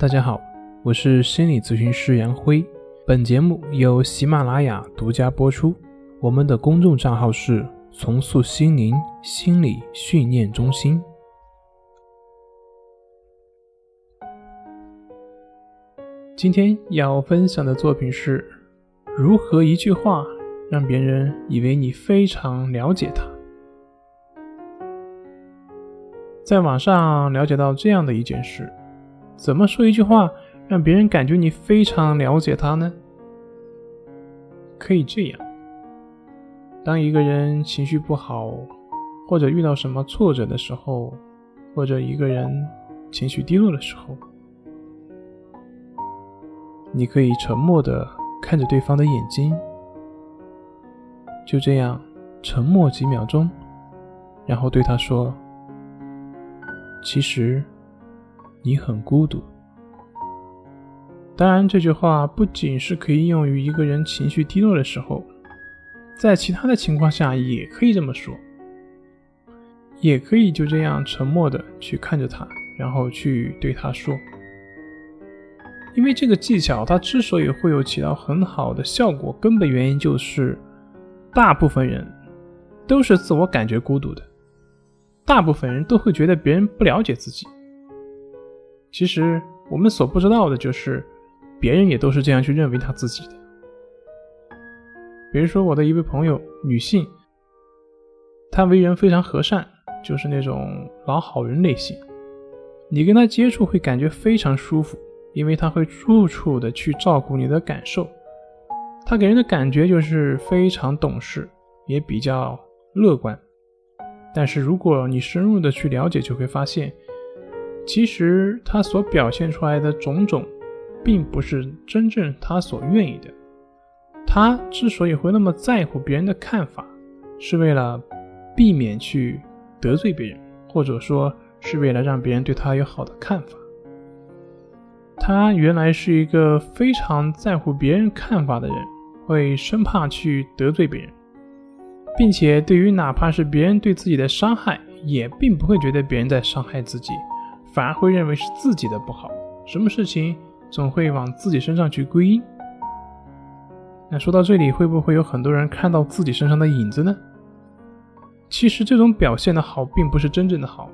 大家好，我是心理咨询师杨辉。本节目由喜马拉雅独家播出。我们的公众账号是“重塑心灵心理训练中心”。今天要分享的作品是：如何一句话让别人以为你非常了解他。在网上了解到这样的一件事。怎么说一句话让别人感觉你非常了解他呢？可以这样：当一个人情绪不好，或者遇到什么挫折的时候，或者一个人情绪低落的时候，你可以沉默的看着对方的眼睛，就这样沉默几秒钟，然后对他说：“其实。”你很孤独。当然，这句话不仅是可以用于一个人情绪低落的时候，在其他的情况下也可以这么说，也可以就这样沉默的去看着他，然后去对他说。因为这个技巧，它之所以会有起到很好的效果，根本原因就是，大部分人都是自我感觉孤独的，大部分人都会觉得别人不了解自己。其实我们所不知道的就是，别人也都是这样去认为他自己的。比如说我的一位朋友，女性，她为人非常和善，就是那种老好人类型。你跟她接触会感觉非常舒服，因为她会处处的去照顾你的感受。她给人的感觉就是非常懂事，也比较乐观。但是如果你深入的去了解，就会发现。其实他所表现出来的种种，并不是真正他所愿意的。他之所以会那么在乎别人的看法，是为了避免去得罪别人，或者说是为了让别人对他有好的看法。他原来是一个非常在乎别人看法的人，会生怕去得罪别人，并且对于哪怕是别人对自己的伤害，也并不会觉得别人在伤害自己。反而会认为是自己的不好，什么事情总会往自己身上去归因。那说到这里，会不会有很多人看到自己身上的影子呢？其实这种表现的好，并不是真正的好，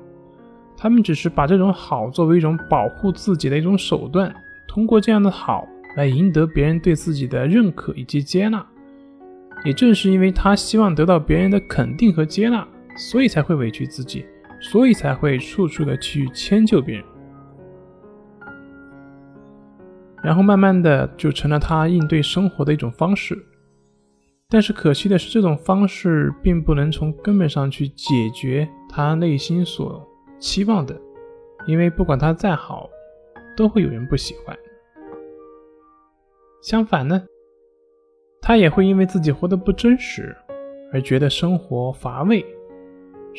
他们只是把这种好作为一种保护自己的一种手段，通过这样的好来赢得别人对自己的认可以及接纳。也正是因为他希望得到别人的肯定和接纳，所以才会委屈自己。所以才会处处的去迁就别人，然后慢慢的就成了他应对生活的一种方式。但是可惜的是，这种方式并不能从根本上去解决他内心所期望的，因为不管他再好，都会有人不喜欢。相反呢，他也会因为自己活得不真实，而觉得生活乏味。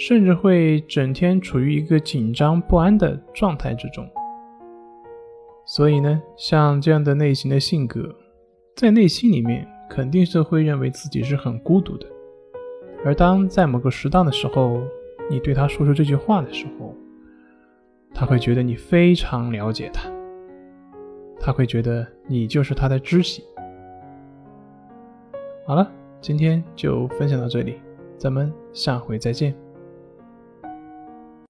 甚至会整天处于一个紧张不安的状态之中。所以呢，像这样的类型的性格，在内心里面肯定是会认为自己是很孤独的。而当在某个适当的时候，你对他说出这句话的时候，他会觉得你非常了解他，他会觉得你就是他的知己。好了，今天就分享到这里，咱们下回再见。